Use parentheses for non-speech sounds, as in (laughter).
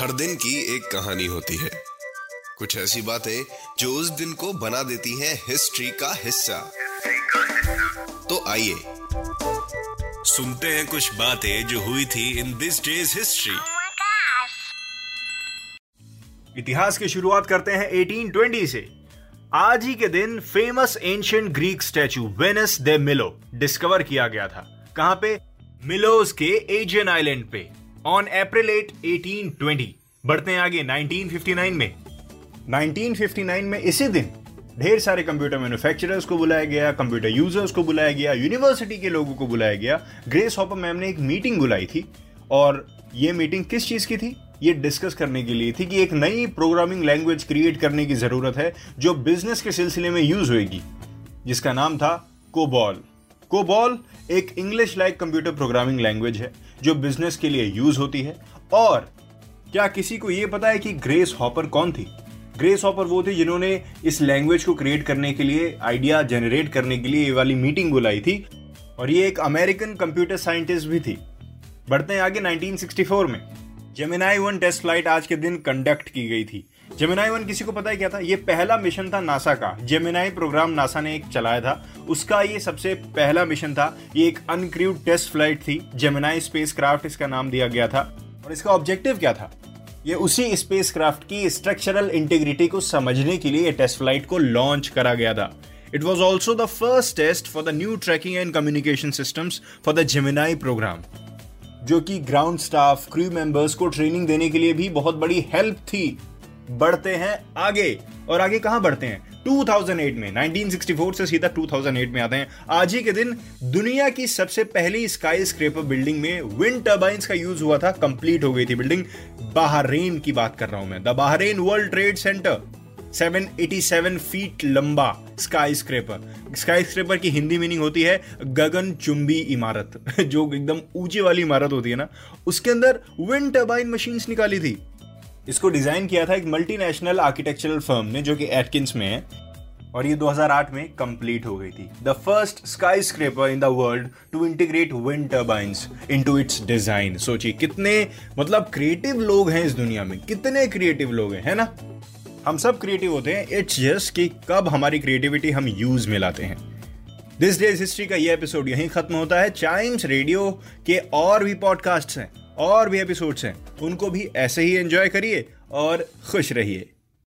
हर दिन की एक कहानी होती है। कुछ ऐसी बातें जो उस दिन को बना देती हैं हिस्ट्री का हिस्सा। तो आइए सुनते हैं कुछ बातें जो हुई थी इन दिस डेज़ हिस्ट्री. इतिहास की शुरुआत करते हैं 1820 से। आज ही के दिन famous ancient Greek statue Venus de Milo discover किया गया था। कहाँ पे? मिलोस के एजियन आइलैंड पे। ऑन अप्रैल 8 1820 बढ़ते हैं आगे 1959 में। 1959 में इसी दिन ढेर सारे कंप्यूटर मैन्युफैक्चरर्स को बुलाया गया कंप्यूटर यूज़र्स को बुलाया गया यूनिवर्सिटी के लोगों को बुलाया गया। ग्रेस हॉपर मैम ने एक मीटिंग बुलाई थी और ये मीटिंग किस चीज़ की थी? ये डिस्कस करने के लिए थी कि एक नई प्रोग्रामिंग लैंग्वेज क्रिएट करने की ज़रूरत है जो बिज़नेस के सिलसिले में यूज़ होएगी, जिसका नाम था कोबॉल कोबॉल एक English like computer programming language है, जो बिज़नेस के लिए यूज़ होती है। और क्या किसी को यह पता है कि ग्रेस हॉपर कौन थी? ग्रेस हॉपर वो थे जिन्होंने इस लैंग्वेज को क्रिएट करने के लिए आइडिया जनरेट करने के लिए ये वाली मीटिंग बुलाई थी। और ये एक अमेरिकन कंप्यूटर साइंटिस्ट भी थी। बढ़ते हैं आगे 1964 में। जेमिनाई वन टेस्ट फ़्लाइट आज के दिन कंडक्ट की गई थी। जेमिनाई वन किसी को पता है क्या था? ये पहला मिशन था नासा का। जेमिनाई प्रोग्राम नासा ने एक चलाया था। उसका ये सबसे पहला मिशन था। ये एक अनक्रूड टेस्ट फ़्लाइट थी। जेमिनाई स्पेस क्राफ्ट इसका नाम दिया गया था। और इसका ऑब्जेक्टिव क्या था? ये उसी स्पेस क्राफ्ट की स्ट्रक्चरल इंटीग्रिटी को समझने के लिए टेस्ट फ़्लाइट को लॉन्च करा गया था। It was also the first test for the new tracking and communication systems for the Gemini program जो कि ग्राउंड स्टाफ क्रू मेंबर्स को ट्रेनिंग देने के लिए भी बहुत बड़ी हेल्प थी। बढ़ते हैं आगे। और आगे कहाँ बढ़ते हैं? 2008 में 1964 से सीधा 2008 में आते हैं। आज ही के दिन दुनिया की सबसे पहली स्काई स्क्रेपर बिल्डिंग में विंड टर्बाइंस का यूज़ हुआ था कंप्लीट हो गई थी बिल्डिंग बाहरेन की बात कर रहा हूँ मैं। The Bahrain World Trade Center 787 feet लंबा स्काई स्क्रेपर स्काई स्क्रेपर की हिंदी मीनिंग होती है गगन चुंबी इमारत, (laughs) जो एकदम ऊँची वाली इमारत होती है ना। उसके अंदर विंड टर्बाइन मशीन्स निकाली थी। इसको डिज़ाइन किया था एक मल्टीनेशनल आर्किटेक्चरल फर्म ने, जो कि एटकिंस में है, और ये 2008 में कंप्लीट हो गई थी। The first skyscraper in the world to integrate wind turbines into its design सोचिए, कितने मतलब क्रिएटिव लोग हैं इस दुनिया में। कितने क्रिएटिव लोग हैं, है ना? हम सब क्रिएटिव होते हैं। इट्स जस्ट कि कब हमारी क्रिएटिविटी हम यूज़ में लाते हैं। दिस डेज़ हिस्ट्री का ये एपिसोड यहीं खत्म होता है। चाइम्स रेडियो के और भी पॉडकास्ट हैं। और भी एपिसोड्स हैं उनको भी ऐसे ही एंजॉय करिए और खुश रहिए।